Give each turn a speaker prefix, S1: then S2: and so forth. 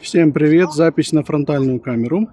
S1: Всем привет! Запись на фронтальную камеру.